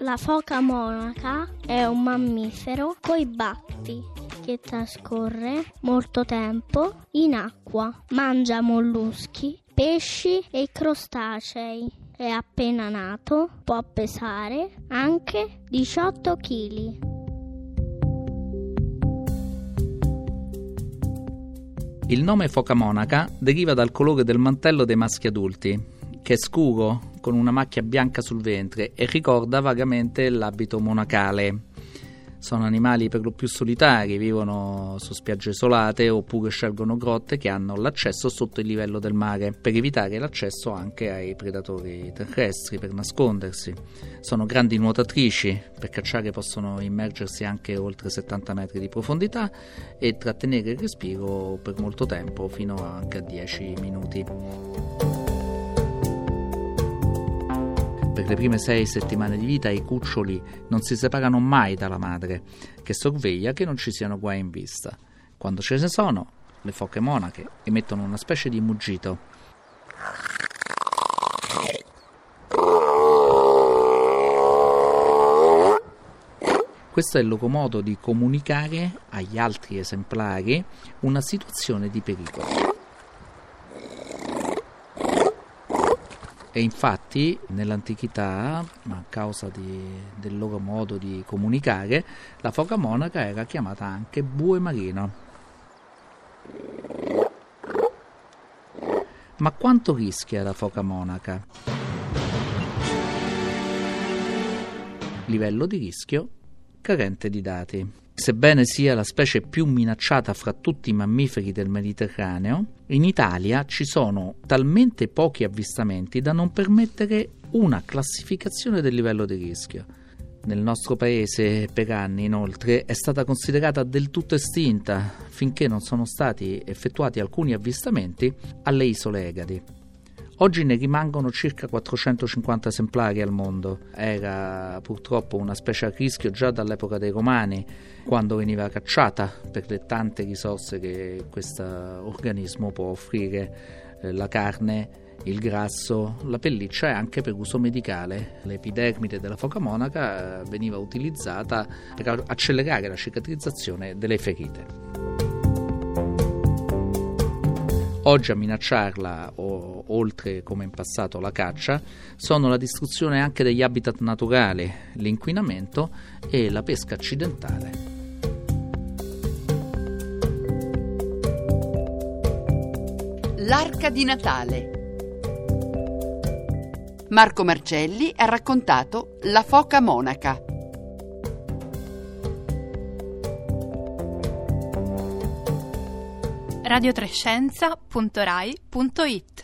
La foca monaca è un mammifero coi baffi che trascorre molto tempo in acqua. Mangia molluschi, pesci e crostacei. È appena nato, può pesare anche 18 kg. Il nome foca monaca deriva dal colore del mantello dei maschi adulti, che è scuro con una macchia bianca sul ventre e ricorda vagamente l'abito monacale. Sono animali per lo più solitari, vivono su spiagge isolate oppure scelgono grotte che hanno l'accesso sotto il livello del mare per evitare l'accesso anche ai predatori terrestri, per nascondersi. Sono grandi nuotatrici, per cacciare possono immergersi anche oltre 70 metri di profondità e trattenere il respiro per molto tempo, fino anche a 10 minuti. Per le prime sei settimane di vita i cuccioli non si separano mai dalla madre, che sorveglia che non ci siano guai in vista. Quando ce ne sono, le foche monache emettono una specie di muggito. Questo è il loro modo di comunicare agli altri esemplari una situazione di pericolo. E infatti nell'antichità, a causa di, del loro modo di comunicare, la foca monaca era chiamata anche bue marino. Ma quanto rischia la foca monaca? Livello di rischio carente di dati. Sebbene sia la specie più minacciata fra tutti i mammiferi del Mediterraneo, in Italia ci sono talmente pochi avvistamenti da non permettere una classificazione del livello di rischio. Nel nostro paese per anni inoltre è stata considerata del tutto estinta finché non sono stati effettuati alcuni avvistamenti alle isole Egadi. Oggi ne rimangono circa 450 esemplari al mondo. Era purtroppo una specie a rischio già dall'epoca dei Romani, quando veniva cacciata per le tante risorse che questo organismo può offrire, eh, la carne, il grasso, la pelliccia e anche per uso medicale. L'epidermide della foca monaca veniva utilizzata per accelerare la cicatrizzazione delle ferite. Oggi a minacciarla, o, oltre come in passato la caccia, sono la distruzione anche degli habitat naturali, l'inquinamento e la pesca accidentale. L'arca di Natale. Marco Marcelli ha raccontato La foca monaca. radiotrescienza.rai.it